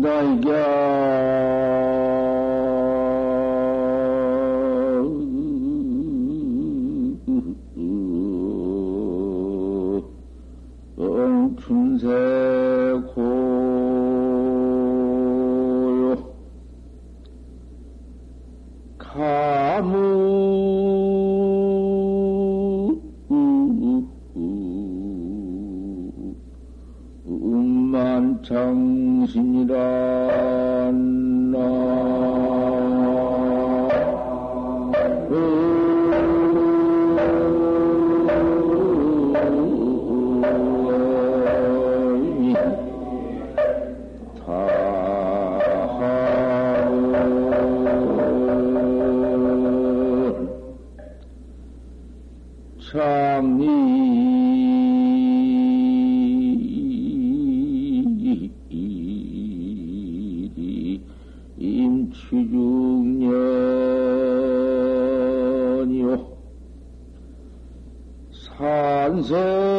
날겨 산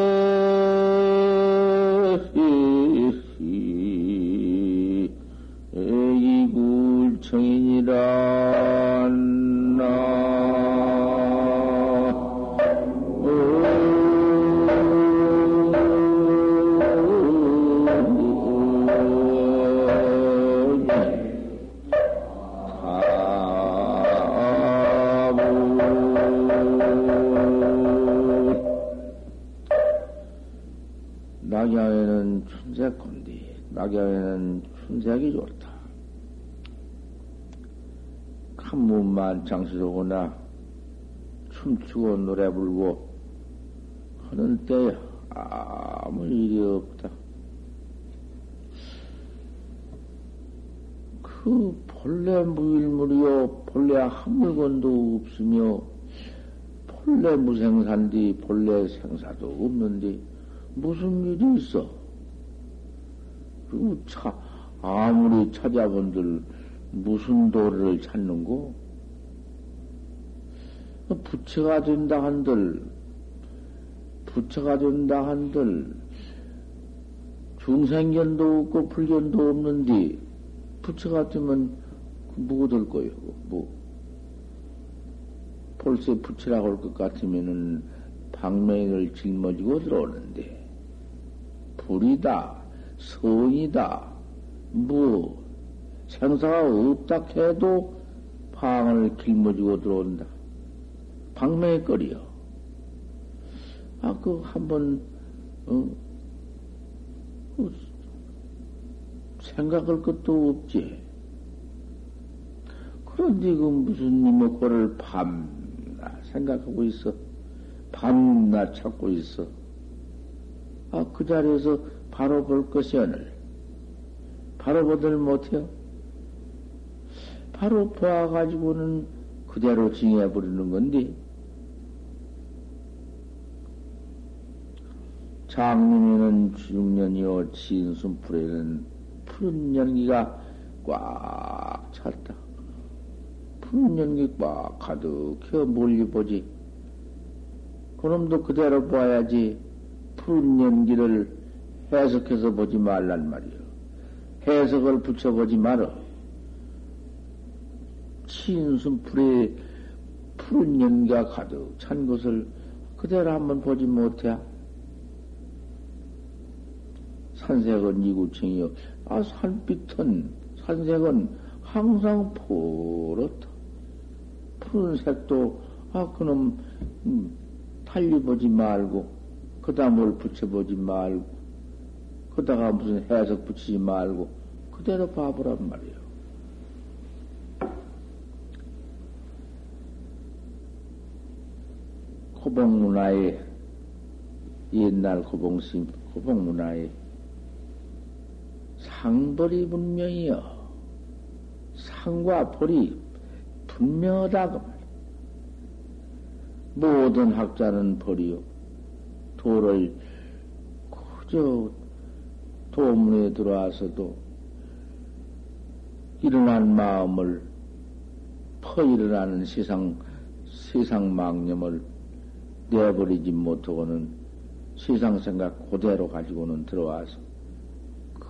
장수로구나 춤추고 노래 불고 하는 때야 아무 일이 없다. 그 본래 무일물이요, 본래 한 물건도 없으며, 본래 무생산디, 본래 생사도 없는데, 무슨 일이 있어? 그리고 차, 아무리 찾아본들 무슨 도를 찾는고? 부처가 된다 한들, 부처가 된다 한들, 중생견도 없고 불견도 없는데, 부처 같으면 뭐가 될 거예요? 뭐. 벌써 부처라고 할 것 같으면은 방맹을 짊어지고 들어오는데, 불이다, 성이다, 뭐, 생사가 없다 해도 방을 짊어지고 들어온다. 방맹의 거리요. 아, 그, 한 번, 어, 그 생각할 것도 없지. 그런데 그 무슨 이목구를 밤나 생각하고 있어. 밤나 찾고 있어. 아, 그 자리에서 바로 볼 것이 오늘. 바로 보들 못해요. 바로 보아가지고는 그대로 징해버리는 건데, 장님에는 중년이요, 진순풀에는 푸른 연기가 꽉 찼다. 푸른 연기 꽉 가득해 멀리 보지. 그놈도 그대로 봐야지. 푸른 연기를 해석해서 보지 말란 말이요. 해석을 붙여보지 말어. 친순풀에 푸른 연기가 가득 찬 것을 그대로 한번 보지 못해. 산색은 이구층이요. 아, 산빛은, 산색은 항상 푸렇다. 푸른색도, 아, 그놈, 음, 달리 보지 말고, 그다 뭘 붙여보지 말고, 그다가 무슨 해석 붙이지 말고, 그대로 봐보란 말이에요. 고봉문화의, 옛날 고봉심, 고봉문화의 상벌이 분명히요. 상과 벌이 분명하다 그 말. 모든 학자는 벌이요. 도를 그저 도문에 들어와서도 일어난 마음을 퍼 일어나는 세상 세상 망념을 내버리지 못하고는 세상 생각 그대로 가지고는 들어와서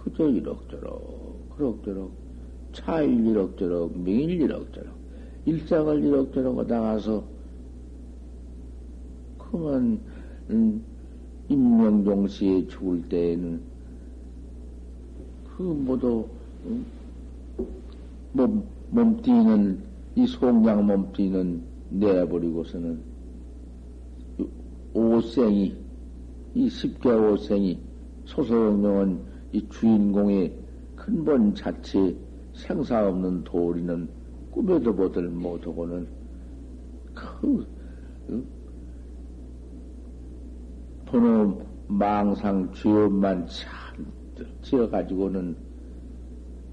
그저 이럭저럭. 그럭저럭 차일 이럭저럭 명일 이럭저럭. 일상을 이럭저럭 하다가서 그만 음, 임명종씨에 죽을 때에는 그 모두 음, 몸, 몸띠는 이 송양 몸띠는 내버리고서는 오생이 이 십계 오생이 소소영명은 이 주인공의 근본 자체 생사 없는 도리는 꿈에도 보들 못하고는 그 번호 망상 죄업만 잔뜩 지어가지고는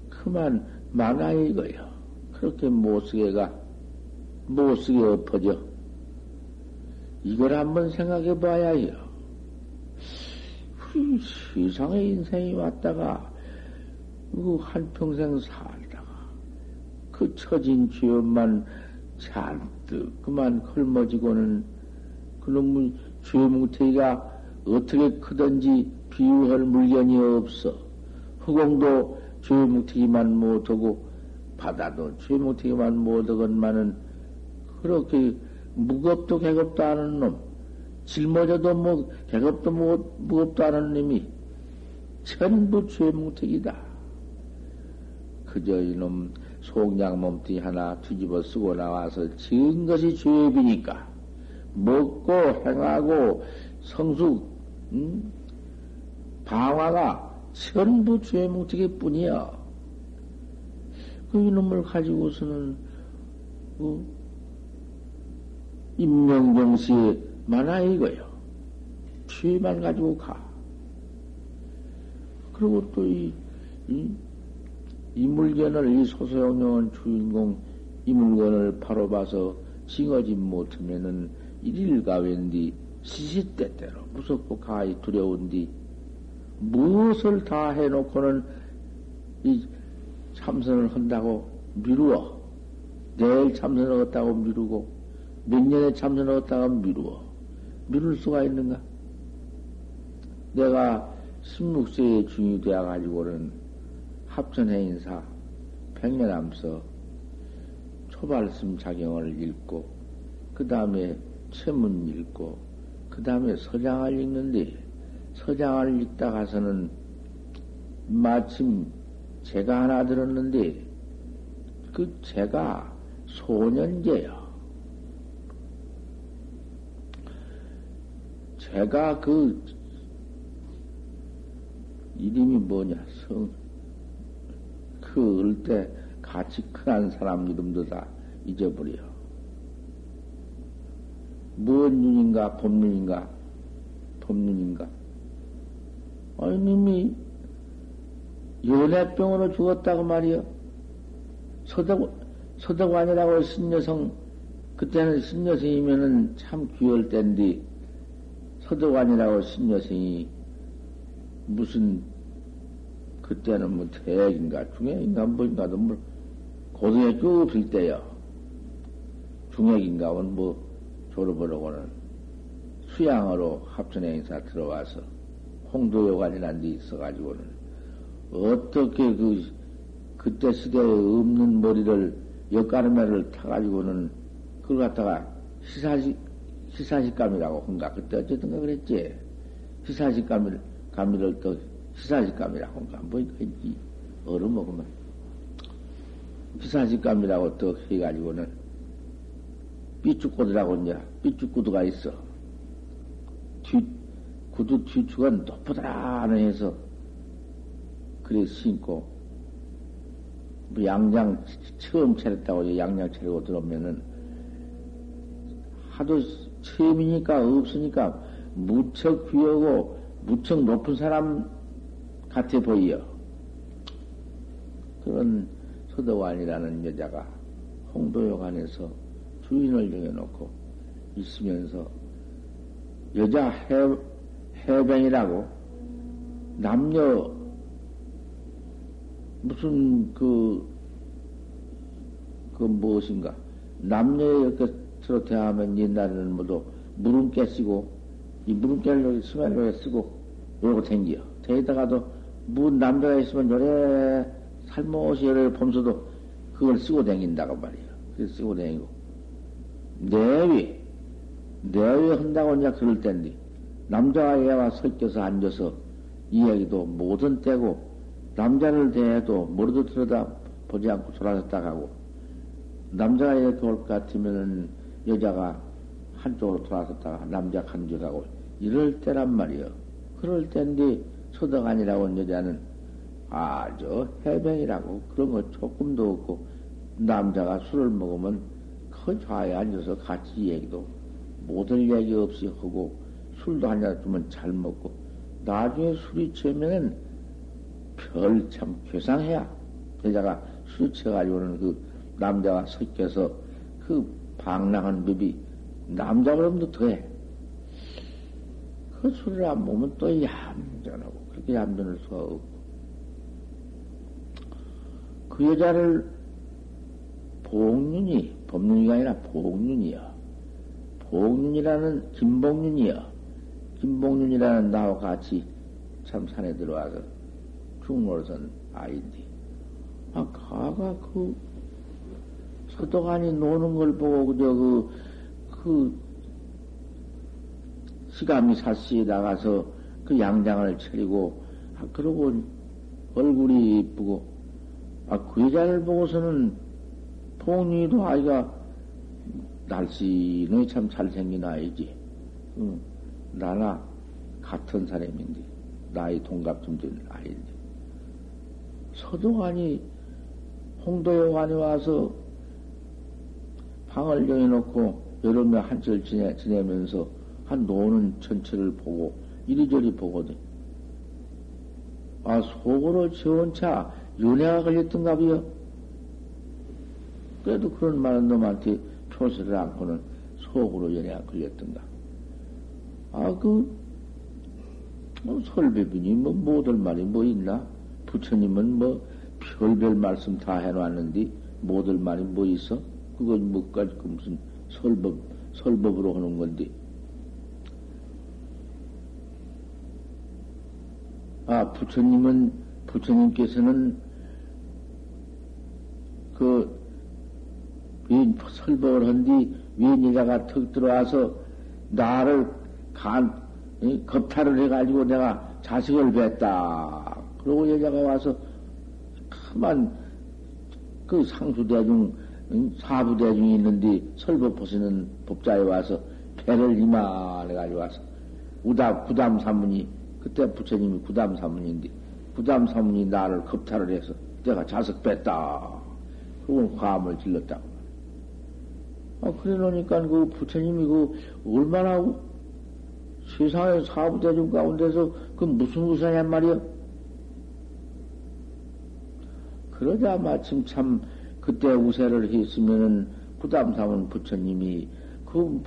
그만 망하 이거요. 그렇게 못쓰게가 못쓰게 엎어져. 이걸 한번 생각해 봐야 해요. 세상에 인생이 왔다가 그 한평생 살다가 그 처진 죄업만 잔뜩 그만 헐머지고는 그놈의 죄뭉태기가 어떻게 크든지 비유할 물건이 없어. 허공도 죄뭉태기만 못하고 바다도 죄뭉태기만 못하건만은 그렇게 무겁도 개겁도 않은 놈, 짊어져도 뭐 개겁도 못, 무겁도 않은 놈이 전부 죄뭉태기다. 그저 이놈 속량 몸뚱이 하나 뒤집어 쓰고 나와서 지은 것이 죄업이니까 먹고 행하고 성숙 음? 방화가 전부 죄뭉태기 뿐이야. 그 이놈을 가지고서는 그 임명정시에 만화 이거요. 죄만 가지고 가. 그리고 또 이, 이, 이 물건을, 이 소소영령한 주인공, 이 물건을 바로 봐서 징어지 못하면은 일일가웬디 시시때때로 무섭고 가히 두려운디 무엇을 다 해놓고는 이 참선을 한다고 미루어. 내일 참선을 했다고 미루고, 몇 년에 참선을 했다고 미루어. 미룰 수가 있는가? 내가 16세에 중이 되어가지고는 합천해인사 백년암서 초발씀 자경을 읽고, 그 다음에 체문 읽고, 그 다음에 서장을 읽는데, 서장을 읽다 가서는 마침 제가 하나 들었는데, 그 제가 소년제요. 제가 그 이름이 뭐냐, 성, 그 어릴 때 같이 큰한 사람 이름도 다 잊어버려. 무언 윤인가, 법륜인가, 법륜인가. 아니, 님이 연애병으로 죽었다고 말이요. 서덕, 서덕완이라고 신여성, 그때는 신여성이면은 참 귀할 때인데, 서덕완이라고 신여성이 무슨, 그때는 뭐 대학인가 중학인가 뭐인가도 뭐 고등학교 없을 때요. 중학인가 뭐 졸업을 하고는 수양으로 합천에 인사 들어와서 홍도요관이라는 데 있어가지고는 어떻게 그, 그때 시대에 없는 머리를, 역가르마를 타가지고는 그걸 갖다가 시사식, 시사식감이라고 한가. 그때 어쨌든가 그랬지. 시사식감을, 감미를 또 시사식감이라고 한가. 뭐, 이, 얼어먹으면. 시사식감이라고 또 해가지고는 삐죽구두라고 이제 삐죽구두가 있어. 뒤, 구두 뒤축가 높으더라 해서 그래 신고 뭐 양장 처음 차렸다고 양장 차리고 들어오면은 하도 처음이니까 없으니까 무척 귀하고 무척 높은 사람 같아 보여. 그런 서도환이라는 여자가 홍도역안에서 주인을 정해놓고 있으면서 여자 해, 해병이라고 남녀 무슨 그, 그 무엇인가. 남녀에 이렇게 서로 대하면 옛날에는 모두 무릎깨 쓰고, 이 무릎깨를 여기 스멜로 쓰고, 이러고 댕겨. 대에다가도 무 남자가 있으면 요래 살못이 여러 보면서도 그걸 쓰고 다닌다고 말이야. 그래서 쓰고 다니고. 내위, 내위 한다고 이제 그럴 텐데, 남자와 애와 섞여서 앉아서 이야기도 모든 때고, 남자를 대해도 머리도 들여다 보지 않고 돌아섰다 가고, 남자가 이렇게 올 것 같으면은 여자가 한쪽으로 돌아섰다가 남자 강조하고, 이럴 때란 말이요. 그럴 때인데, 소덕아니라고 여자는 아주 해병이라고 그런 거 조금도 없고, 남자가 술을 먹으면 그 좌에 앉아서 같이 얘기도 못할 얘기 없이 하고, 술도 한 잔 주면 잘 먹고, 나중에 술이 취하면은 별 참 괴상해야. 여자가 술이 취해가지고는 그 남자가 섞여서 그 방랑한 법이 남자보다도 더해. 그 술을 안 먹으면 또 얌전하고, 그렇게 얌전할 수가 없고. 그 여자를 복륜이, 법륜이가 아니라 복륜이야. 복륜이라는 김복륜이야. 김복륜이라는 나와 같이 참 산에 들어와서 중노선 아인데. 아, 가가 그 서도간이 노는 걸 보고 그저 그, 그 시감이 사시에 나가서 그 양장을 차리고, 아, 그러고 얼굴이 이쁘고, 아, 그 여자를 보고서는 봉이도 아이가 날씬히 참 잘생긴 아이지. 응. 나나 같은 사람인데, 나이 동갑쯤 된 아이인데. 서동안이 홍도여관에 와서 방을 여해놓고 여러 명 한철 지내, 지내면서 한 노는 전체를 보고 이리저리 보거든. 아, 속으로 지원차 연애가 걸렸던가 보요. 그래도 그런 많은 놈한테 표시를 않고는 속으로 연애가 걸렸던가. 아, 그, 뭐, 설배빈이 뭐, 못할 말이 뭐 있나? 부처님은 뭐, 별별 말씀 다 해놨는데, 못할 말이 뭐 있어? 그건 뭐까지 그 무슨 설법, 설법으로 하는 건데. 아, 부처님은, 부처님께서는 그, 위 설법을 한뒤 위인이자가 턱 들어와서 나를 간, 겁탈을 해가지고 내가 자식을 뵀다. 그러고 여자가 와서 가만 그 상수대중, 사부대중이 있는데 설법 보시는 법자에 와서 배를 이만해 가지고 와서 우담, 구담 사문이 그때 부처님이 구담 사문인데 구담 사문이 나를 겁탈을 해서 내가 자식 뺐다. 그건 화음을 질렀다고. 아, 그래 놓으니까 그 부처님이 그 얼마나 세상의 사부대중 가운데서 그 무슨 우사냔 말이여? 그러자 마침 참 그때 우세를 했으면은 부담삼은 부처님이 그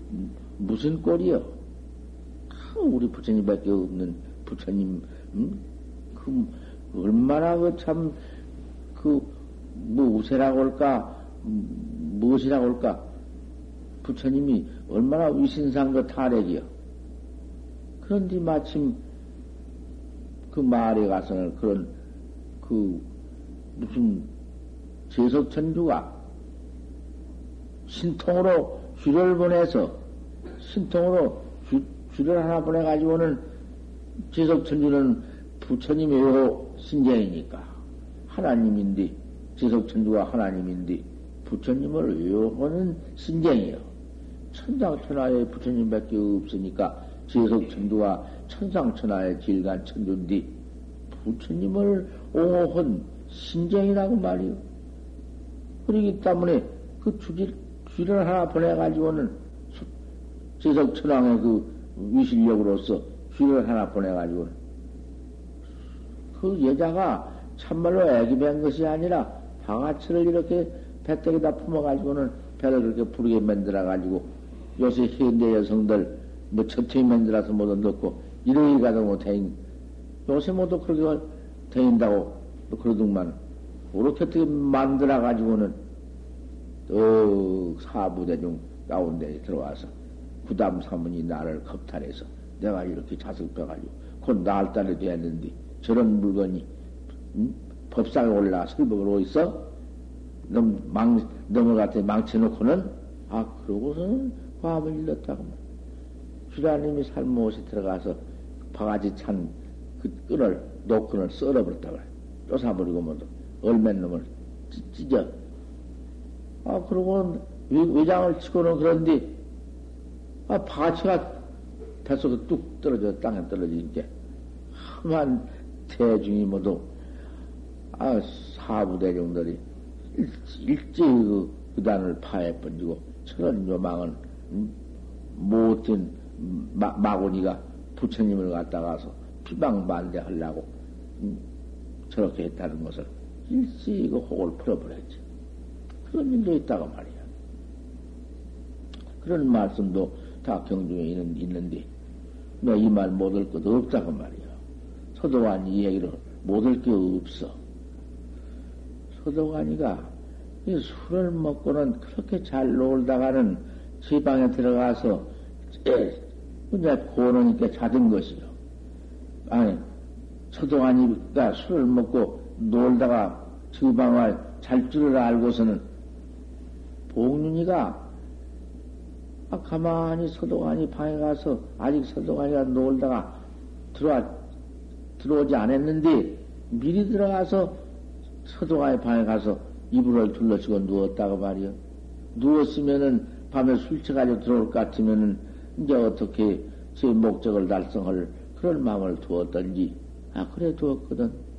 무슨 꼴이여? 아, 우리 부처님밖에 없는 부처님, 음? 그 얼마나 그 참 그뭐 우세라고 할까, 무엇이라고 할까? 부처님이 얼마나 위신상 그 탈핵이여. 그런데 마침 그 마을에 가서는 그런 그 무슨 제석천주가 신통으로 쥐를 보내서 신통으로 쥐, 쥐를 하나 보내가지고는 제석천주는 부처님이요 신쟁이니까 하나님인데 제석천주가 하나님인데 부처님을 외워하는 신쟁이요 천상천하에 부처님밖에 없으니까 제석천주와 천상천하의 질간 천주인데 부처님을 옹호한 신쟁이라고 말이요. 그러기 때문에 그 주질, 쥐를 하나 보내가지고는 제석천왕의 그 위실력으로서 쥐를 하나 보내가지고는 그 여자가 참말로 애기 뵌 것이 아니라 방아치를 이렇게 배때기다 품어가지고는 배를 그렇게 부르게 만들어가지고 요새 현대 여성들 뭐 첩채 만들어서 모두 넣고 이러이 가도 못해. 요새 모두 그렇게 다닌다고 그러더만 그렇게 어떻게 만들어 가지고는 또 사부대중 가운데 들어와서 부담 사문이 나를 겁탈해서 내가 이렇게 자석 빼가지고 곧 날달이 되었는데 저런 물건이 음? 법상에 올라 설법을 하 있어? 넘, 망, 넘어갔더니 망쳐놓고는, 아, 그러고서는 과음을 일렀다고. 주라님이 살못에 들어가서 바가지 찬 그 끈을, 노끈을 썰어버렸다고. 쫓아버리고 뭐도, 얼맨 놈을 찢어. 아, 그러고 외장을 치고는 그런데, 아, 바가지가 뱃속에 뚝 떨어져, 땅에 떨어지니까, 험한 대중이 모두, 아, 사부대중들이 일제히 그 의단을 파해 번지고, 저런 요망은, 음, 못된 마, 마구니가 부처님을 갖다가서 비방반대하려고, 음, 저렇게 했다는 것을 일제히 그 혹을 풀어버렸지. 그런 일도 있다고 말이야. 그런 말씀도 다 경중에 있는, 있는데, 너 이 말 못 할 것도 없다고 말이야. 서도관 이 얘기를 못 할 게 없어. 서도관이가 이 술을 먹고는 그렇게 잘 놀다가는 제 방에 들어가서 이제 고노니까 자던 것이요. 아니, 서도관이가 술을 먹고 놀다가 제 방을 잘 줄을 알고서는 봉윤이가 아, 가만히 서도관이 방에 가서 아직 서도관이가 놀다가 들어와, 들어오지 않았는데 미리 들어가서 서도관이 방에 가서 이불을 둘러치고 누웠다고 말이요. 누웠으면은 밤에 술 취가지고 들어올 것 같으면은 이제 어떻게 제 목적을 달성할 그런 마음을 두었던지, 아, 그래 두었거든.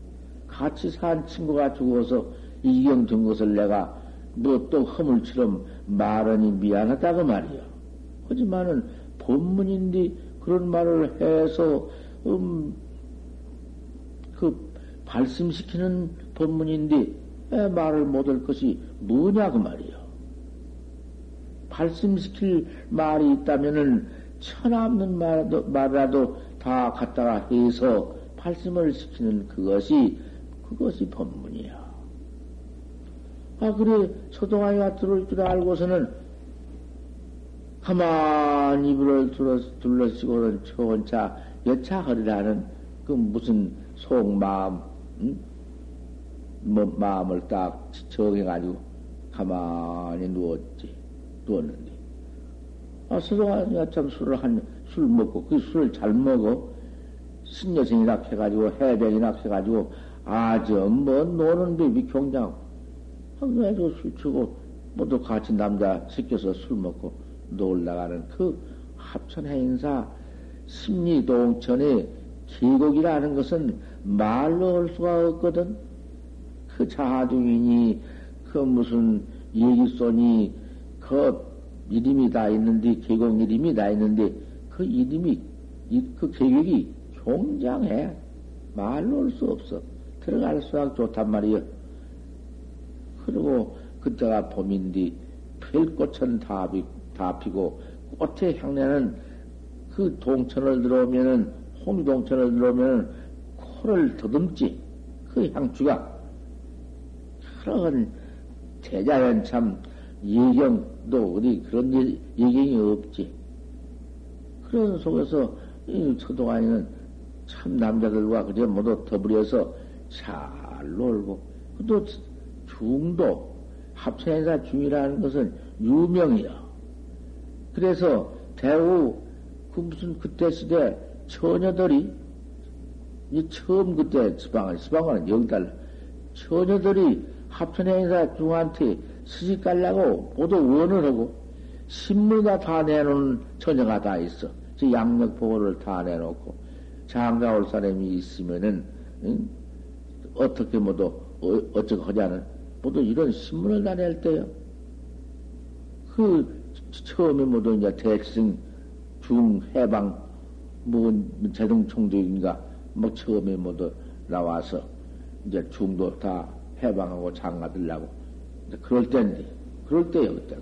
같이 산 친구가 죽어서 이경 든 것을 내가 뭐 또 허물처럼 말하니 미안하다고 말이요. 하지만은 본문인데 그런 말을 해서 음, 그 발심시키는 본문인데 말을 못할 것이 뭐냐 그 말이요. 발심시킬 말이 있다면은 천없는 말라도, 말이라도 다 갖다가 해서 발심을 시키는 그것이 그것이 법문이야. 아 그래 소동아이가 들어올 줄 알고서는 가만히 이불을 둘러, 둘러쓰고는 초원차 여차허리라는 그 무슨 속마음, 응? 뭐 마음을 딱 정해가지고 가만히 누웠지. 누웠는데. 아, 스승아가 참 술을 한, 술 먹고, 그 술을 잘 먹어. 신여생이라 해가지고, 해병이라 해가지고, 아주 뭐 노는 비비 경장. 항상 술 치고, 모두 같이 남자 시켜서 술 먹고, 놀라가는 그 합천 행사 심리 동천의 계곡이라는 것은 말로 할 수가 없거든. 그 자하중이니 그 무슨 얘기소니 그 이름이 다 있는데 계곡 이름이 다 있는데 그 이름이 그 계곡이 굉장해 말로 할 수 없어 들어갈 수가 좋단 말이여. 그리고 그때가 봄인데 별꽃은 다다 피고 꽃의 향내는 그 동천을 들어오면은 홍동천을 들어오면은 코를 더듬지 그 향주가 그런 대자연 참 예경도 어디 그런 예, 예경이 없지. 그런 속에서 이 서동안이는 참 남자들과 그저 모두 더불어서 잘 놀고 또 중도 합천행사 중이라는 것은 유명이요. 그래서 대우 그 무슨 그때 시대 처녀들이 이 처음 그때 지방을 지방은 여기달 처녀들이 합천행사 중한테 시집 갈라고 모두 원을 하고 신문이다 다 내놓은 처녀가 다 있어. 저 양력 보고를 다 내놓고 장가 올 사람이 있으면은 응? 어떻게 모두 어, 어쩌고 하자는 모두 이런 신문을 다낼 때요. 그 처음에 모두 이제 대승, 중, 해방, 뭐, 제등총독인가, 뭐, 처음에 모두 나와서, 이제 중도 다 해방하고 장가들라고. 그럴 때인데, 그럴 때요, 그때가.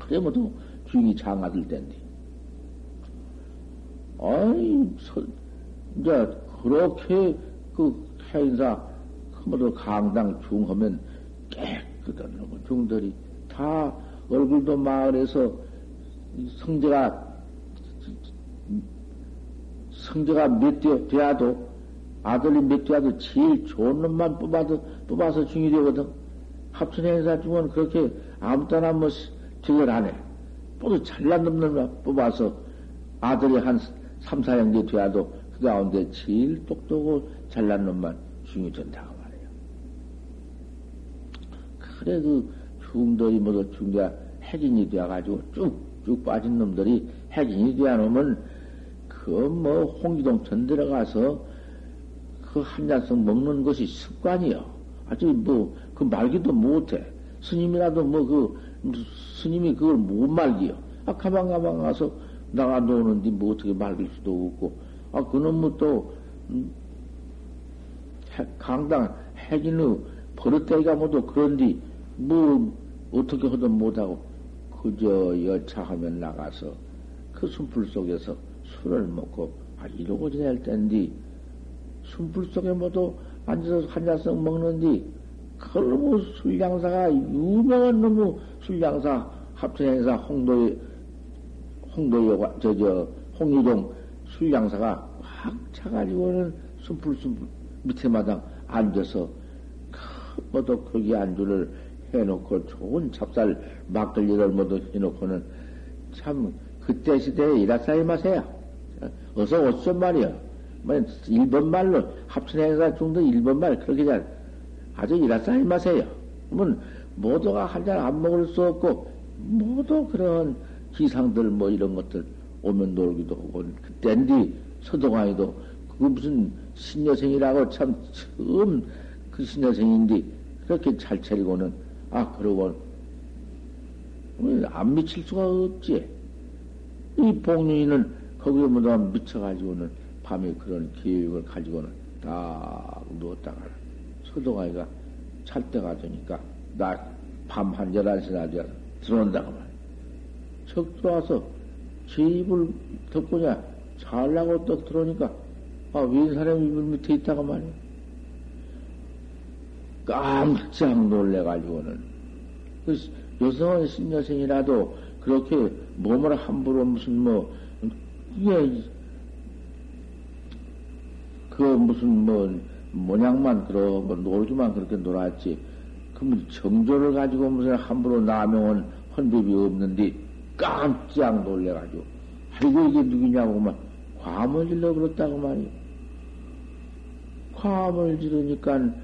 그래, 모두 중이 장가들 때인데. 아니, 서, 이제, 그렇게 그 행사, 모두 강당 중하면 깨끗한 놈 중들이 다 얼굴도 마을에서 성제가 성제가 몇 대, 돼야도 아들이 몇 대와도 제일 좋은 놈만 뽑아도, 뽑아서 중이 되거든. 합천 행사 중은 그렇게 아무 때나 뭐, 저걸 안 해. 모두 잘난 놈들만 뽑아서 아들이 한 3, 4형제 돼야도 그 가운데 제일 똑똑하고 잘난 놈만 중이 된다고 말이에요. 그래, 그 중들이 모두 중대 핵인이 되어가지고 쭉쭉 빠진 놈들이 핵인이 되어 놓으면 그 뭐 홍기동 전 들어가서 그 한 잔씩 먹는 것이 습관이요. 아직 뭐그 말기도 못해. 스님이라도 뭐 그 스님이 그걸 못 말기요. 아 가방 가방 가서 나가 노는데 뭐 어떻게 말길 수도 없고 아 그놈은 또 음, 강당 핵인의 버릇대기가 뭐도 그런디 뭐 어떻게 하든 못하고 그저 열차하면 나가서 그 순풀 속에서 술을 먹고 아 이러고 지낼 땐디 순풀 속에 모두 앉아서 한 잔씩 먹는디 그놈의 술량사가 유명한 놈의 술량사 합천행사 홍도의 홍도여 저저 홍유동 술량사가 확 차가지고는 순풀 순풀 밑에 마당 앉아서 모두 거기 안주를 해놓고 좋은 찹쌀 막걸리를 모두 해놓고는 참 그때 시대에 일하사이 마세요. 어서 오시죠 말이야. 뭐 일본 말로 합천행사 중도 일본 말 그렇게 잘 아주 일하사이 마세요. 그러면 모두가 한 잔 안 먹을 수 없고 모두 그런 기상들 뭐 이런 것들 오면 놀기도 하고 그땐디 서동환이도 그 무슨 신여생이라고 참 처음 그 신여생인데 그렇게 잘 차리고는 아, 그러고, 안 미칠 수가 없지. 이 복륜이는 거기에 뭐다 미쳐가지고는 밤에 그런 계획을 가지고는 딱 누웠다가 서동아이가 찰 때 가 되니까 나 밤한 열한 시나 돼 들어온다고 말이야. 척 들어와서 제 입을 덮고냐 잘라고 떡 들어오니까 아, 웬 사람이 이불 밑에 있다고 말이야. 깜짝 놀래가지고는. 그 여성은 신여생이라도 그렇게 몸을 함부로 무슨 뭐 이게 그 무슨 뭐 모양만 그러 뭐 놀기만 그렇게 놀았지. 그러면 정조를 가지고 무슨 함부로 남용은 헌 법이 없는데 깜짝 놀래가지고. 아이고 이게 누구냐고 막 과음을 질러버렸다고 말이요 과음을 지르니까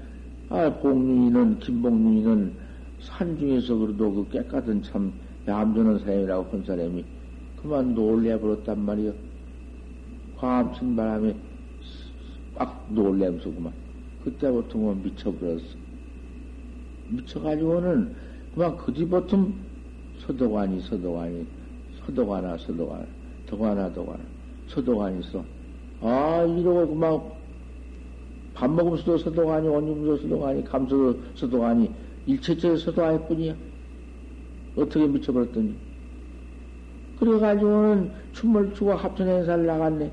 아, 복륜이는, 김복륜이는 산 중에서 그래도 그 깨끗한 참 얌전한 사람이라고 한 사람이 그만 놀래버렸단 말이요. 화암친 바람에 막 놀래면서 그만. 그때부터 미쳐버렸어. 미쳐가지고는 그만 그 뒤부터 서도관이, 서도관이, 서도관아, 서도관, 도관아, 도관아, 서도관이 있어. 아, 이러고 그만 밥 먹으면서도 서도가니, 옷 입으면서 서도가니, 감서도 서도가니, 일체적으로 서도가니 뿐이야. 어떻게 미쳐버렸더니. 그래가지고는 춤을 추고 합천 행사를 나갔네.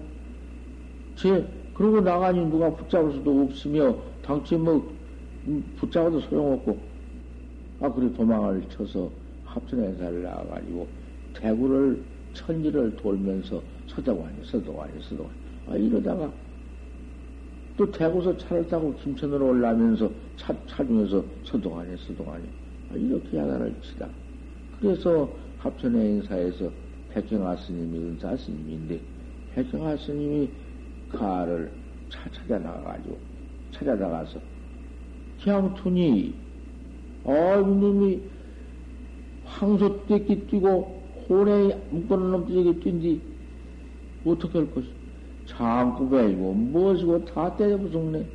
제, 그러고 나가니 누가 붙잡을 수도 없으며, 당최 뭐, 음, 붙잡아도 소용없고, 아, 그래 도망을 쳐서 합천 행사를 나가가지고, 대구를, 천지를 돌면서 서도가니, 서도가니, 서도가니. 아, 이러다가, 또 대구서 차를 타고 김천으로 올라면서 차, 차 중에서 서동안에 서동안에 아, 이렇게 야단을 치다. 그래서 합천의 행사에서 백경아 스님이 은사 스님인데 백경아 스님이 가를 차 찾아 나가가지고 찾아 나가서 그냥투니 어이님이 황소 떼기 뛰고 혼에 묶어놓은 놈들에게 뛴디 어떻게 할 것이? 장구배이고 무엇이고 다 때려 부수네.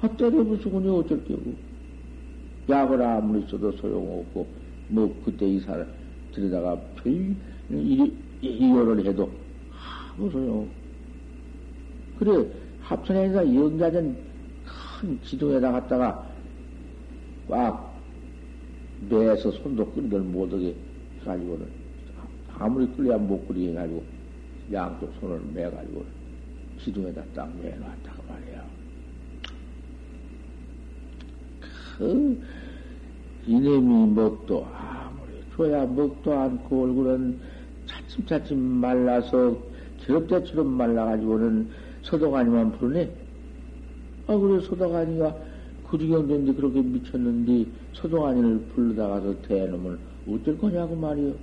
아, 때려 부수고니 어쩔 게고. 약을 아무리 써도 소용없고, 뭐, 그때 이 사람 들여다가 별, 이요를 해도 아무 소용 그래, 합천에서 영자전 큰 지동에다 갔다가 꽉 매서 손도 끓이들 못하게 해가지고는 아무리 끌려야 못 끌리게 해가지고 양쪽 손을 매가지고 기둥에다 딱 내놨다고 말이야. 그, 이놈이 먹도 아무리 줘야 먹도 않고 얼굴은 차츰차츰 말라서 괴롭대처럼 말라가지고는 서동 아니면 부르네. 아, 그래, 소다가니가 그 지경 된데 그렇게 미쳤는데, 소동아니를 불러다가서 대놈을 어쩔 거냐고 말이요.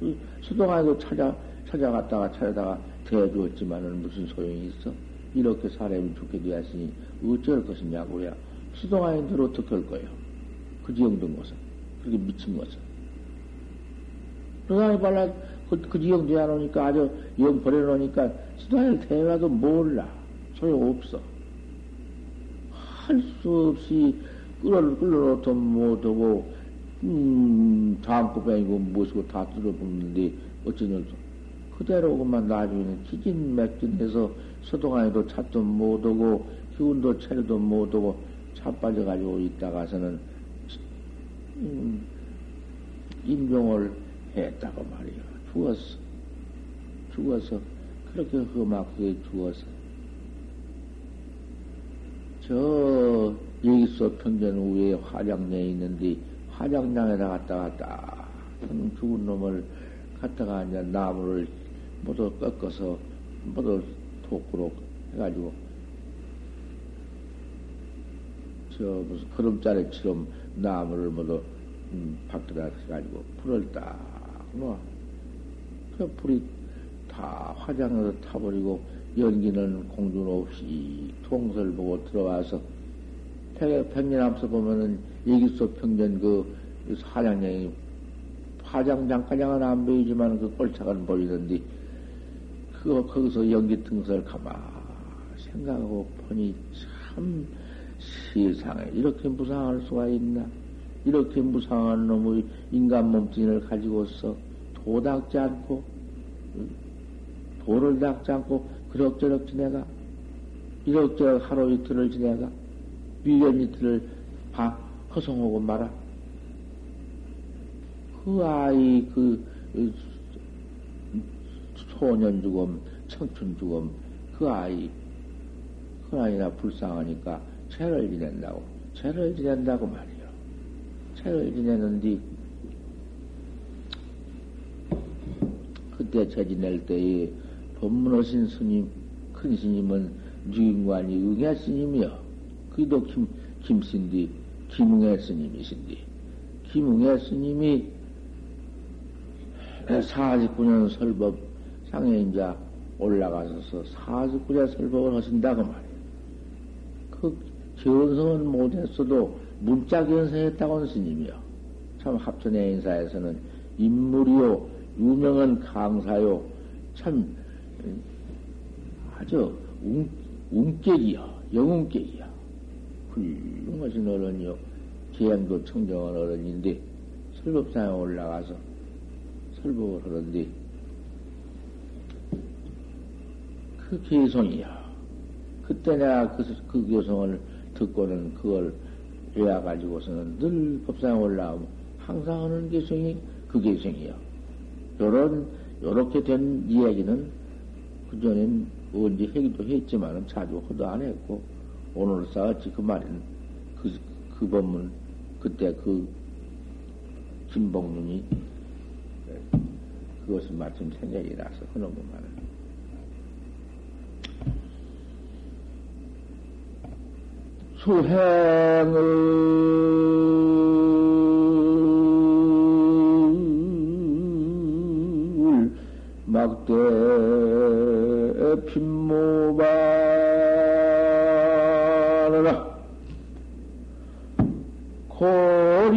그 소동아니도 찾아, 찾아갔다가 찾아다가 대주었지만은 무슨 소용이 있어? 이렇게 사람이 죽게 되었으니 어쩔 것이냐고야. 수동아인들 어떻게 할 거예요? 그 지경 된 것은. 그렇게 미친 것은. 수동아니 발라 그, 그 지경 되어 놓으니까 아주 영 버려놓으니까 수동아니를 대화도 몰라. 소용없어. 할 수 없이 끌어, 끌어놓도 못하고, 음, 다음 코병이고 무엇이고 다 뚫어붙는데 어쩌냐. 그대로 그만 나중에는 기진맥진해서 소동안에도 찾도 못하고 기운도 차려도 못하고 차 빠져가지고 있다가서는 음, 임종을 했다고 말이야. 죽었어. 죽어서 그렇게 험하게 죽어서 저 여기서 평전 위에 화장량이 있는데 화장량에다 갔다가 딱 죽은 놈을 갖다가 이제 나무를 모두 꺾어서 모두 토꾸로 해가지고 저 무슨 걸음자리처럼 나무를 모두 음, 밖에다 해가지고 불을 딱 놓아. 그 불이 다 화장해서 타버리고 연기는 공중 없이 통설 보고 들어와서 백년 앞서 보면은 얘기소 평전 그 사장량이 화장장가장은 안 보이지만 그 꼴차가 보이는데 그, 거기서 연기 등설 가만 생각하고 보니 참 세상에 이렇게 무상할 수가 있나? 이렇게 무상한 놈의 인간 몸뚱이를 가지고서 도 닦지 않고, 도를 닦지 않고, 그럭저럭 지내가, 이럭저럭 하루 이틀을 지내가, 1년 이틀을 봐, 허송하고 말아. 그 아이, 그, 소년 죽음, 청춘 죽음, 그 아이, 그 아이나 불쌍하니까 죄를 지낸다고, 죄를 지낸다고 말이요. 죄를 지내는데, 그때 죄 지낼 때에 법문하신 스님, 큰 스님은 유인관이 응애 스님이요. 그도 김, 김신디, 김웅애 스님이신디. 김웅애 스님이 49년 설법 상에 이제 올라가서서 49자 설법을 하신다고 말이에요. 그 견성은 못했어도 문자 견성했다고는 스님이요. 참 합천의 인사에서는 인물이요, 유명한 강사요, 참 아주 웅, 웅객이야, 영웅객이야. 훌륭하신 어른이요. 계양도 청정한 어른인데 설법상에 올라가서 설법을 하는데 그 개성이야. 그때 내가 그, 그 교성을 듣고는 그걸 외워가지고서는 늘 법상에 올라오면 항상 하는 개성이 그 개성이야. 요런, 요렇게 된 이야기는 그전엔 언제 하기도 했지만은 자주 허도 안 했고, 오늘 싸웠지 그 말은 그, 그 법문, 그때 그 김복륜이 그것을 마침 생각이 나서 하는 것만은. 수행을 막대 핀모바라 고리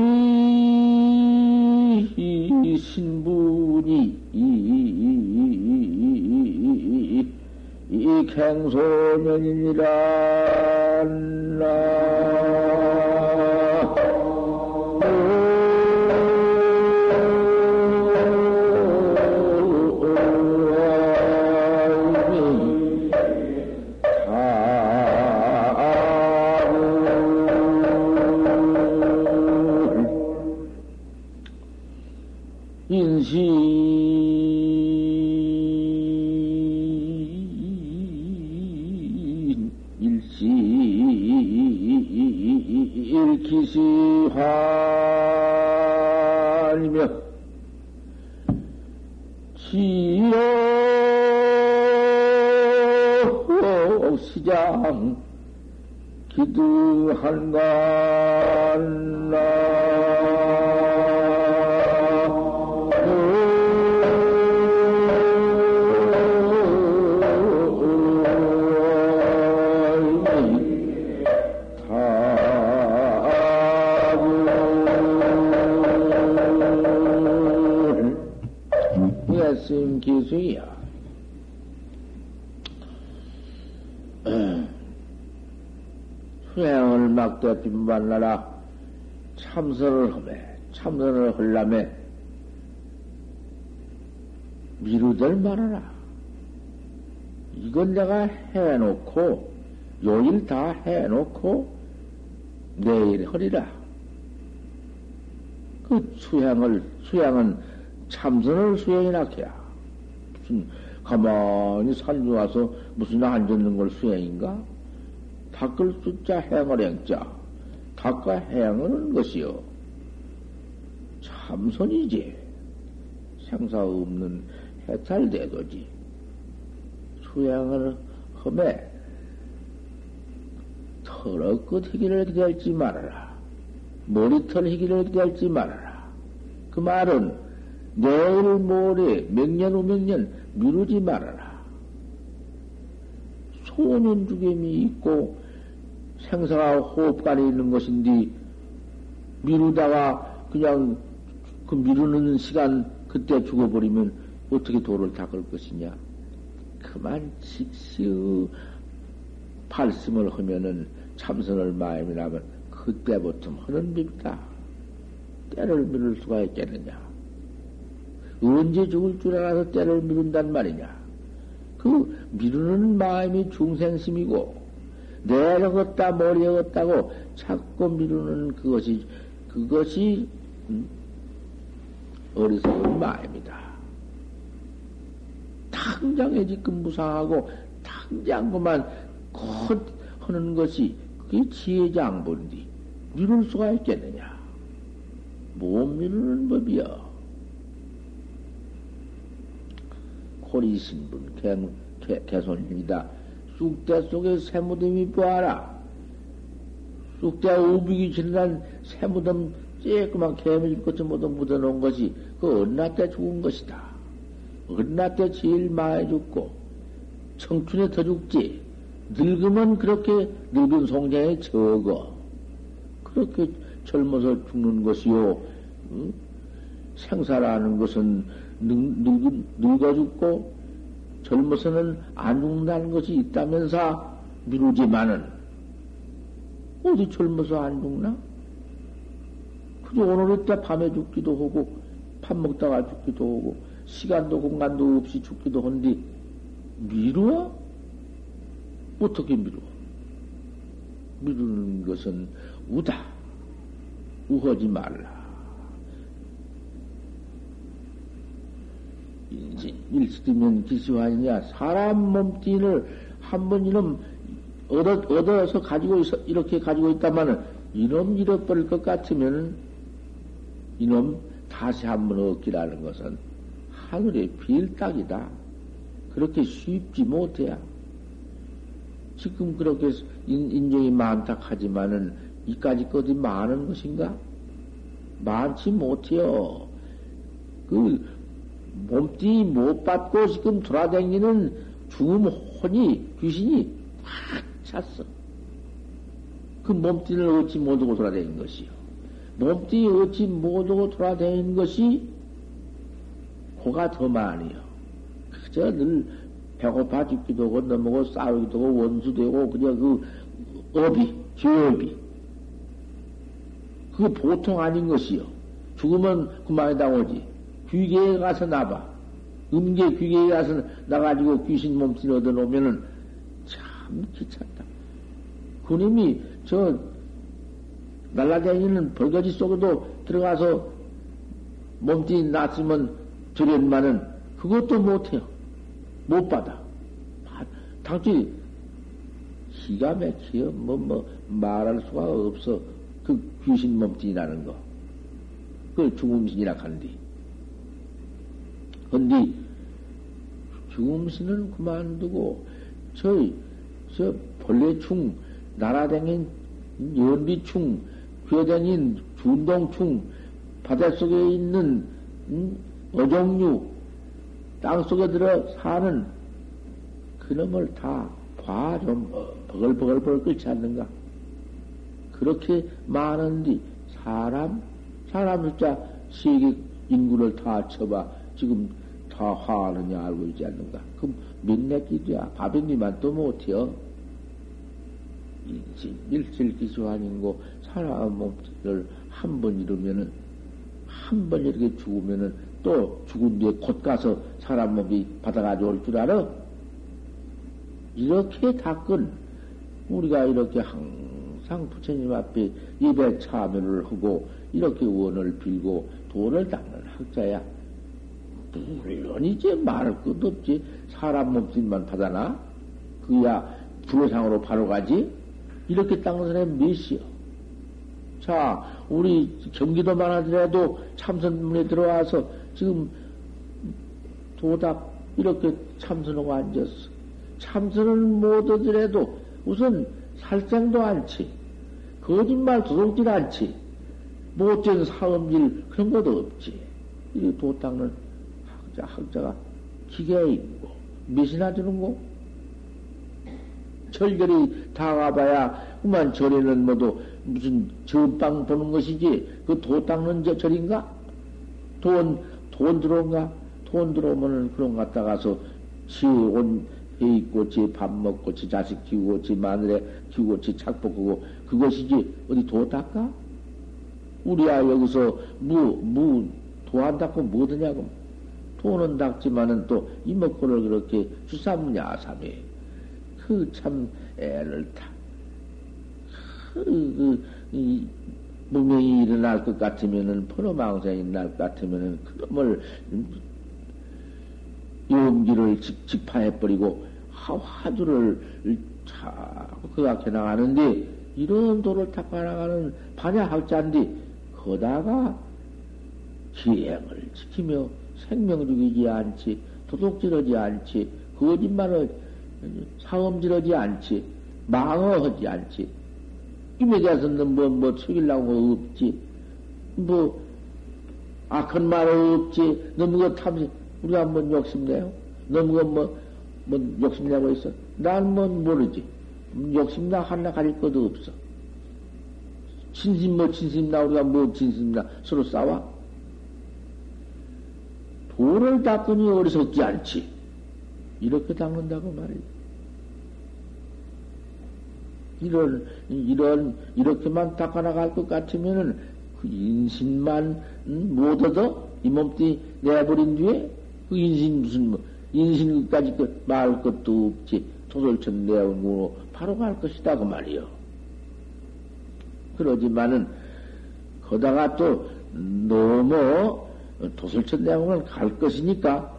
신분이 이 갱소년이니라 기 막대 빈반나라 참선을 하매 참선을 하려면 미루들 말아라. 이건 내가 해놓고 요일 다 해놓고 내일 허리라. 그 수행을 수행은 참선을 수행이나 해야. 무슨, 가만히 산주 와서 무슨 앉았는 걸 수행인가? 닦을 숫자 행을 행자. 닦아 행하는 것이요. 참선이지. 생사 없는 해탈대도지. 수행을 험해 털어끝 희기를 기다리지 말아라. 머리털 희기를 기다리지 말아라. 그 말은 내일 모레 몇년 후 몇 년 미루지 말아라. 소년 주겸이 있고 생사가 호흡간에 있는 것인데 미루다가 그냥 그 미루는 시간 그때 죽어버리면 어떻게 도를 닦을 것이냐. 그만 즉시의 발심을 하면은 참선을 마음이라면 그때부터 하는 법이다. 때를 미룰 수가 있겠느냐. 언제 죽을 줄 알아서 때를 미룬단 말이냐. 그 미루는 마음이 중생심이고, 내가 걷다 머리에 걷다고 자꾸 미루는 그것이, 그것이, 음, 어리석은 마음이다. 당장에 지금 무상하고, 당장 그만 곧 하는 것이, 그게 지혜장본디. 미룰 수가 있겠느냐. 못 미루는 법이여. 호리신분 개손입니다. 쑥대 속에 새무덤이 보아라. 쑥대 우비기 지난 새무덤 쬐끄만 개미질 것좀 모두 묻어놓은 것이 그 언나 때 죽은 것이다. 언나 때 제일 많이 죽고 청춘에 더 죽지. 늙으면 그렇게 늙은 송장에 적어. 그렇게 젊어서 죽는 것이요. 응? 생사라는 것은 늙, 늙어 죽고 젊어서는 안 죽는다는 것이 있다면서 미루지만은 어디 젊어서 안 죽나? 그저 오늘 이때 밤에 죽기도 하고 밥 먹다가 죽기도 하고 시간도 공간도 없이 죽기도 한디 미루어? 어떻게 미루어? 미루는 것은 우다. 우하지 말라. 일시면 기시환이냐 사람 몸뚱이를 한 번 이놈 얻어, 얻어서 가지고 있어, 이렇게 가지고 있다마는 이놈 잃어버릴 것 같으면 이놈 다시 한 번 얻기라는 것은 하늘의 빌딱이다. 그렇게 쉽지 못해야. 지금 그렇게 인, 정이 많다 하지만은 이까지 것이 많은 것인가? 많지 못해요. 그 몸뚱이 못 받고 지금 돌아다니는 죽음 혼이, 귀신이 확 찼어. 그 몸뚱이를 어찌 못하고 돌아다니는 것이요. 몸뚱이 어찌 못하고 돌아다니는 것이 고가 더 많이요. 그저 늘 배고파 죽기도 하고 넘어고 싸우기도 하고 원수되고 그냥 그 업이, 죄업이. 그거 보통 아닌 것이요. 죽으면 그만이다 오지. 귀계에 가서 나봐. 음계 귀계에 가서 나가지고 귀신 몸뚱이 얻어놓으면은 참 귀찮다. 그님이 저 날라다니는 벌거지 속에도 들어가서 몸뚱이 났으면 저랬만은 그것도 못해요. 못 받아. 당시 기가 막히요. 뭐, 뭐, 말할 수가 없어. 그 귀신 몸뚱이라는 거. 그걸 죽음신이라 하는데. 근데 죽음신은 그만두고 저저 벌레충 날아다닌 연비충, 귀어다닌 준동충, 바닷속에 있는 음, 어종류, 땅속에 들어 사는 그놈을 다 봐 좀 버글버글버글 끓지 않는가? 그렇게 많은데 사람, 사람 숫자 세계 인구를 다 쳐봐. 지금 다 화하느냐 알고 있지 않는가? 그럼 몇내끼도야 바비님만 또 못해요. 일지, 일질기수 아닌고, 사람 몸을 한 번 잃으면은, 한 번 이렇게 죽으면은, 또 죽은 뒤에 곧 가서 사람 몸이 받아가지고 올 줄 알아? 이렇게 닦은, 우리가 이렇게 항상 부처님 앞에 입에 참여를 하고, 이렇게 원을 빌고, 도를 닦는 학자야. 물론 이제 말할 것도 없지. 사람 몸짓만 받아나? 그야 불호상으로 바로 가지? 이렇게 사람이 몇이요? 자, 우리 경기도만 하더라도 참선문에 들어와서 지금 도닥 이렇게 참선하고 앉았어. 참선은 못 하더라도 우선 살생도 않지. 거짓말 도둑질 않지. 못된 사음질 그런 것도 없지. 이도 닦는 학자, 학자가 기계에 있고, 몇이나 주는 거? 철결이 다 가봐야, 그만 절에는 뭐도 무슨 전빵 보는 것이지, 그 도 닦는 저 절인가? 돈, 돈 들어온가? 돈 들어오면은 그런 것 갖다 가서 지온 해 있고, 지 밥 먹고, 지 자식 키우고, 지 마늘에 키우고, 지 착복 하고, 그것이지, 어디 도 닦아? 우리야 여기서 무, 무, 도안 닦고 뭐 드냐고. 돈은 닦지만은 또 이먹고를 그렇게 주삼냐, 삼이. 그 참 애를 타. 그, 그, 이, 무명이 일어날 것 같으면은, 퍼로망생이 날 것 같으면은, 그놈을, 용기를 직, 직파해버리고, 화두를 자꾸 그각해 나가는데, 이런 도를 닦아 나가는 반야학자인데, 거다가 기행을 지키며 생명 죽이지 않지, 도둑질하지 않지, 거짓말을 사음질하지 않지, 망어하지 않지. 임에 대해서는 뭐, 뭐, 죽이려고 없지. 뭐, 악한 말 없지. 너무 그 탐심, 우리가 한번 욕심내요? 너무 그 뭐, 뭐, 욕심내고 있어? 난 뭐 모르지. 욕심나 하나 가릴 것도 없어. 진심 뭐 진심 나 우리가 뭐 진심 나 서로 싸워? 도를 닦으니 어리석지 않지. 이렇게 닦는다고 말이야. 이런, 이런, 이렇게만 닦아나갈 것 같으면은 그 인신만 못 얻어? 이 몸띠 내버린 뒤에 그 인신 무슨 뭐, 인신까지 그 말 것도 없지. 도솔천 내온 거로 바로 갈 것이다. 그 말이요. 그러지만은, 거다가 또 너무 도설천 내용을 갈 것이니까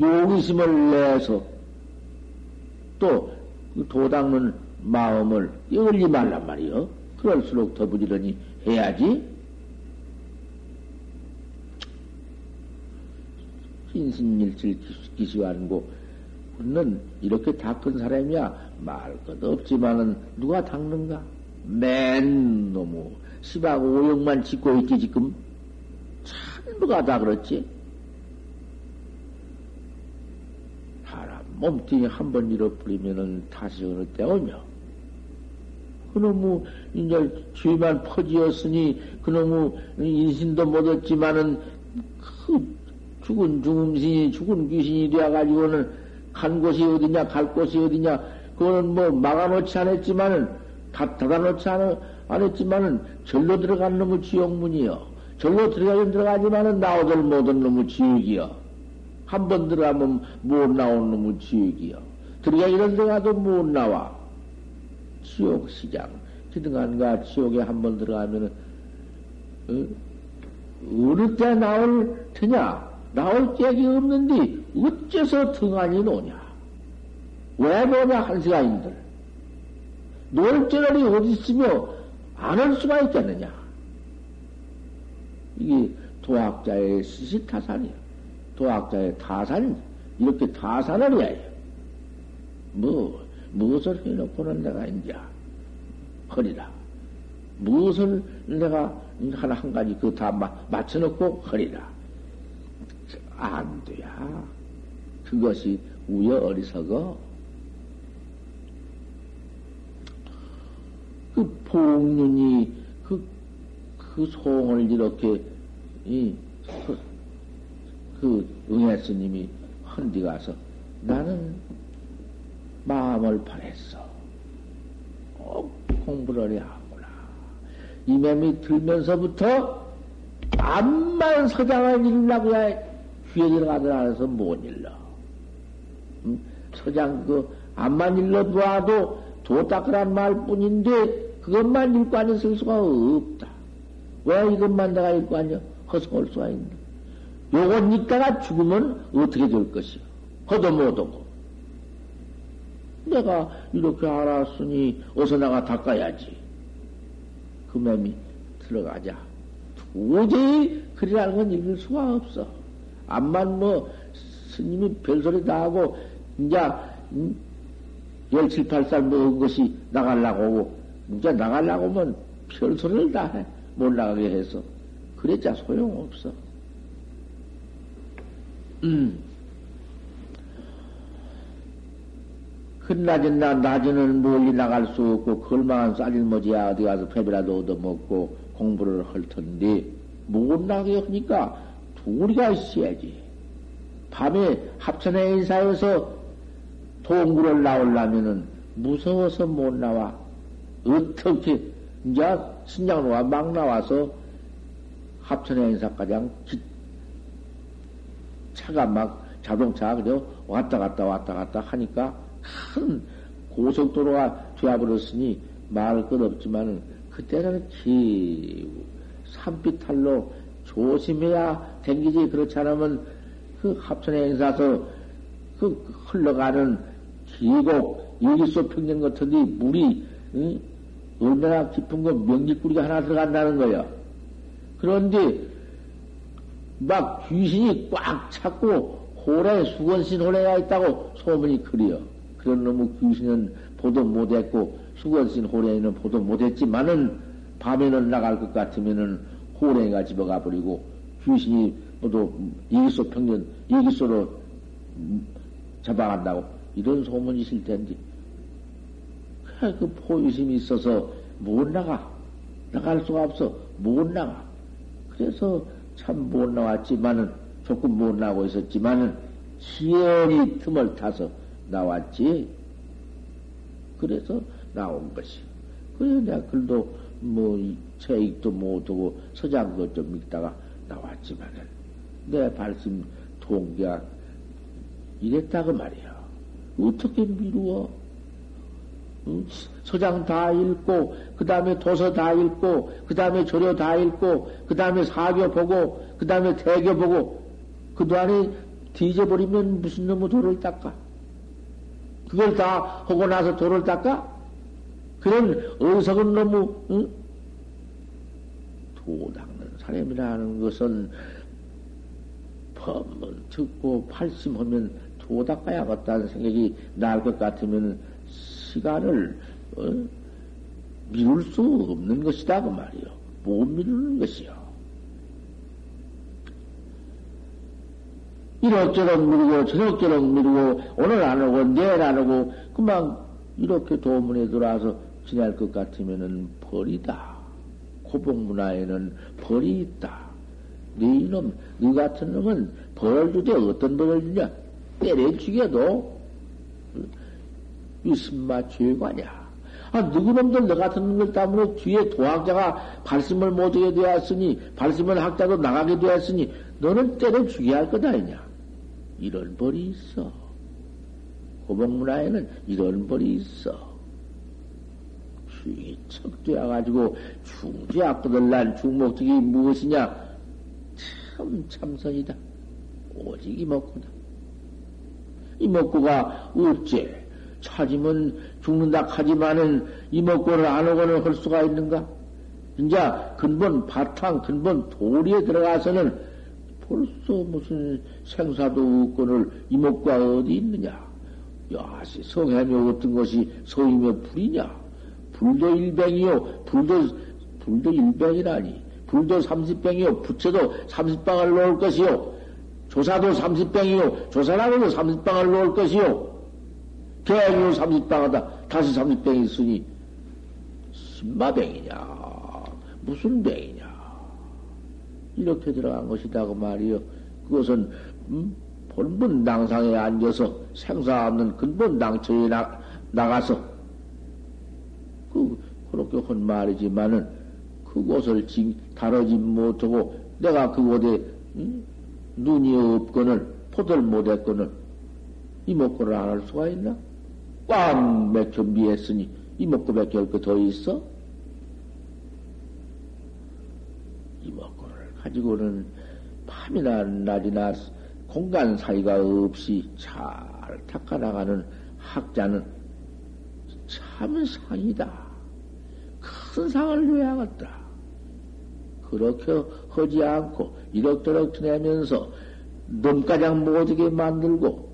용의심을 내서 또그 도닦는 마음을 열리 말란 말이요. 그럴수록 더 부지런히 해야지. 인신일질 기시하고 우리는 이렇게 닦은 사람이야 말 것도 없지만은 누가 닦는가? 맨 너무 시박 오역만 짓고 있지 지금 전부가 다 그렇지. 사람 몸뚱이 한 번 잃어버리면은 다시 어느 때 오며. 그놈의 이제 주위만 퍼지었으니 그놈의 인신도 못 얻지만은 그 죽은 죽음신이 죽은 귀신이 되어가지고는 간 곳이 어디냐 갈 곳이 어디냐 그거는 뭐 막아놓지 않았지만은 다 닫아놓지 않, 않았지만은 절로 들어간 놈의 지옥문이요. 절로 들어가긴 들어가지만은 나오들 못한 놈의 지옥이여. 한 번 들어가면 못 나온 놈의 지옥이여. 들어가기는 들어가도 못 나와. 지옥 시장. 기등한가 지옥에 한 번 들어가면은, 어? 어느 때 나올 테냐? 나올 짝이 없는데, 어째서 등한이 노냐? 왜 노냐, 한 시간인들. 놀 저럴이 어디 있으며, 안 할 수가 있겠느냐? 이게 도학자의 시시타산이야. 도학자의 타산, 이렇게 타산을 해야 해. 뭐, 무엇을 해놓고는 내가 이제 허리라. 무엇을 내가 하나 한 가지 그 다 맞춰놓고 허리라. 안 돼야. 그것이 우여 어리석어. 그 봉륜이 그, 그 소원을 이렇게, 이, 그, 그 응애 스님이 헌디 가서 나는 마음을 바랬어. 꼭 공부를 해야 하구나. 이 맴이 들면서부터 암만 서장을 이루려고 야 귀에 들어가더라 해서 못 일러. 음? 서장 그 암만 일러보아도 도 닦으란 말 뿐인데 그것만 읽고 앉았을 수가 없다. 왜 이것만 내가 읽고 앉아 허송할 수가? 요건 읽다가 죽으면 어떻게 될 것이요? 허도 못하고. 내가 이렇게 알았으니 어서 나가 닦아야지. 그 맴이 들어가자. 도저히 그리라는 건 읽을 수가 없어. 암만 뭐 스님이 별소리 다 하고 이제 음, 열칠 팔살 먹은 것이 나가려고 오고 이제 나가려고 하면 별소리를 다 해. 못 나가게 해서 그랬자 소용없어. 음. 끝낮은 나, 낮에는 멀리 나갈 수 없고, 걸망한 쌀일머지야 어디 가서 패비라도 얻어먹고 공부를 할 텐데, 못 나게 하니까 둘이가 있어야지. 밤에 합천에 인사해서 동굴을 나오려면은 무서워서 못 나와. 어떻게, 이제 신장로가 막 나와서 합천에 인사가장 차가 막 자동차가 그저 왔다 갔다 왔다 갔다 하니까 큰 고속도로가 되어버렸으니 말할 것 없지만은 그때는 기 산비탈로 조심해야 댕기지 그렇지 않으면 그 합천에 행사서 그 흘러가는 기곡 일기소 평년 같은데 물이 응? 얼마나 깊은 거 명지꾸리가 하나 들어간다는 거야. 그런데 막 귀신이 꽉 찼고 홀에 수건신 홀에가 있다고 소문이 그리요. 그런 놈의 귀신은 보도 못했고 수건신 홀에는 보도 못했지만은 밤에는 나갈 것 같으면은 홀에가 집어가 버리고 귀신이 모두 이기소 평년 이기소로 잡아간다고 이런 소문이 있을 텐데 그 포유심이 있어서 못 나가 나갈 수가 없어 못 나가 그래서 참 못 나왔지만은 조금 못 나고 있었지만은 시연이 틈을 타서 나왔지. 그래서 나온 것이. 그래, 내가 글도 뭐, 체익도 못하고 서장 것좀 읽다가 나왔지만은, 내 발심 동기가 이랬다고 말이야. 어떻게 미루어? 서장 다 읽고, 그 다음에 도서 다 읽고, 그 다음에 조료 다 읽고, 그 다음에 사교 보고, 그 다음에 대교 보고, 그 동안에 뒤져버리면 무슨 놈의 도를 닦아? 그걸 다 하고 나서 도를 닦아? 그런 어리석은 놈의, 응? 도 닦는 사람이라는 것은 법문 듣고 팔심하면 도 닦아야겠다는 생각이 날 것 같으면 시간을, 어? 미룰 수 없는 것이다, 그 말이요. 못 미루는 것이요. 이럭저럭 미루고 저럭저럭 미루고 오늘 안 오고 내일 안 오고 그만 이렇게 도문에 들어와서 지낼 것 같으면은 벌이다. 고봉문화에는 벌이 있다. 네 이놈, 네 같은 놈은 벌을 주되 어떤 벌을 주냐? 때려 죽여도 이신마 죄관이야. 아, 누구놈들 너 같은 놈들 때문에 뒤에 도학자가 발심을 못하게 되었으니, 발심을 학자도 나가게 되었으니, 너는 때려 죽여야 할 거다, 이냐. 이런 벌이 있어. 호봉문화에는 이런 벌이 있어. 주인이 척되어가지고 중지악보들 난 중목적이 무엇이냐? 참 참선이다. 오직 이먹고다. 이먹고가 어째 찾으면 죽는다 하지만은 이먹고를 안 오고는 할 수가 있는가? 이제 근본 바탕, 근본 도리에 들어가서는 벌써 무슨 생사도 없건을 이목과 어디 있느냐? 야시 성해묘 같은 것이 소이며 불이냐? 불도 일병이요. 불도, 불도 일병이라니. 불도 삼십병이요. 부처도 삼십방을 놓을 것이요. 조사도 삼십병이요. 조사라고도 삼십방을 놓을 것이요. 개요 삼십방하다. 다시 삼십병이 있으니, 신마병이냐. 무슨 병이냐. 이렇게 들어간 것이다. 그 말이요. 그것은, 음? 본분 당상에 앉아서 생사 없는 근본 당처에 나, 나가서, 그, 그렇게 한 말이지만은, 그곳을 지, 다루지 못하고, 내가 그곳에, 음? 눈이 없거늘, 포들 못했거늘, 이목구를 안 할 수가 있나? 꽉 맥혀 미했으니, 이목구밖에 할거더 있어? 이목구를 가지고는 밤이나 낮이나 공간 사이가 없이 잘 닦아나가는 학자는 참 상이다. 큰 상을 줘야겠다. 그렇게 하지 않고 이럭저럭 지내면서 넘가장 못하게 만들고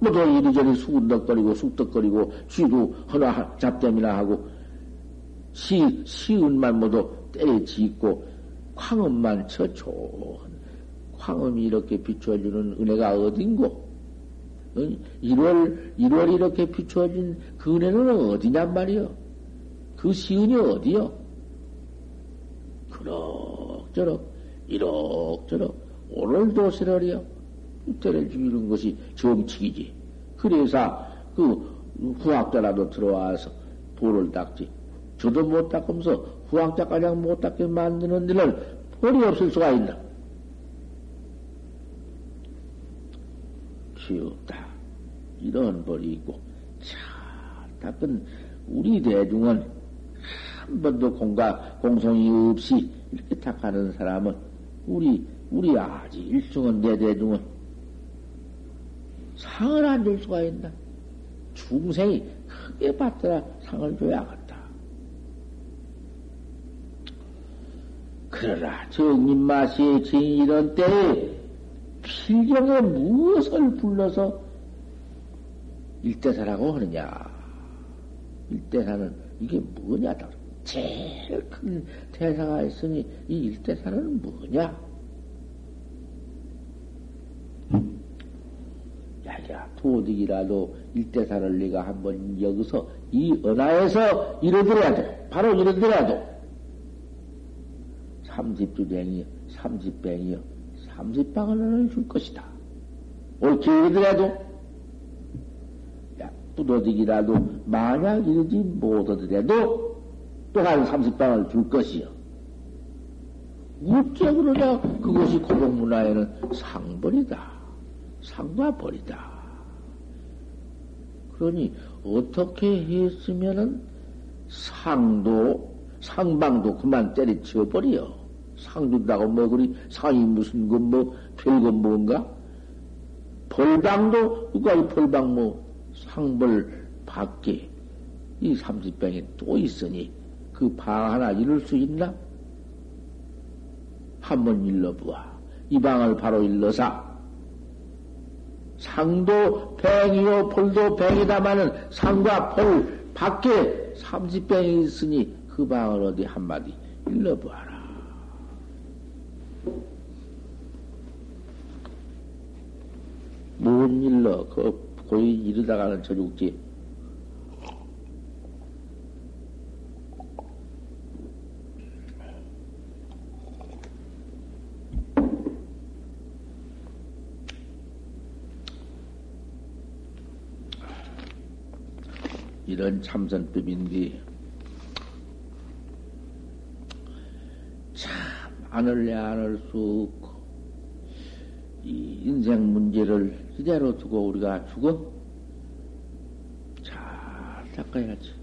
뭐도 이리저리 수군덕거리고 숙덕거리고 쥐도 하나 잡담이나 하고 시, 시은만 모두 때려짓고 광음만 쳐 좋은 황음이 이렇게 비춰주는 은혜가 어딘고? 1월, 1월 이렇게 비춰진 그 은혜는 어디냔 말이요? 그 시은이 어디요? 그럭저럭, 이럭저럭, 오늘도 세월이요. 때를 죽이는 것이 정치이지. 그래서 그 후학자라도 들어와서 돌을 닦지. 저도 못 닦으면서 후학자까지 못 닦게 만드는 일을 벌이 없을 수가 있나? 없다. 이런 벌이 있고, 잘 닦은 우리 대중은 한 번도 공가, 공성이 없이 이렇게 탁하는 사람은 우리, 우리 아지 일중은 내 대중은 상을 안 줄 수가 있나? 중생이 크게 받더라 상을 줘야겠다. 그러나 정인마시의 진 이런 때에 필경에 무엇을 불러서 일대사라고 하느냐? 일대사는 이게 뭐냐? 제일 큰 대사가 있으니 이 일대사는 뭐냐? 야야 도둑이라도 일대사를 네가 한번 여기서 이 은하에서 이르더라도 바로 이르더라도 삼십주뱅이 삼십뱅이요 삼십방을 너는 줄 것이다. 옳게 이르더라도, 야, 뿌도득이라도, 만약 이르지 못하더라도, 또한 삼십방을 줄 것이요. 어째 그러냐? 그것이 고봉문화에는 상벌이다. 상과 벌이다. 그러니, 어떻게 했으면은 상도, 상방도 그만 때려치워 버려. 상 준다고 뭐 그리 상이 무슨 건뭐 별건 뭔가? 벌방도 누가 이 벌방 뭐 상벌 밖에 이 삼십병이 또 있으니 그 방 하나 이룰 수 있나? 한번 일러보아. 이 방을 바로 일러사. 상도 뱅이요, 벌도 뱅이다마는 상과 벌 밖에 삼십병이 있으니 그 방을 어디 한마디 일러보아라. 뭔 일로 그 고이 이르다가는 저 죽지. 이런 참선법인데 참 안을래 안을 수 없고 이 인생 문제를 이대로 두고 우리가 죽어? 잘 닦아야지.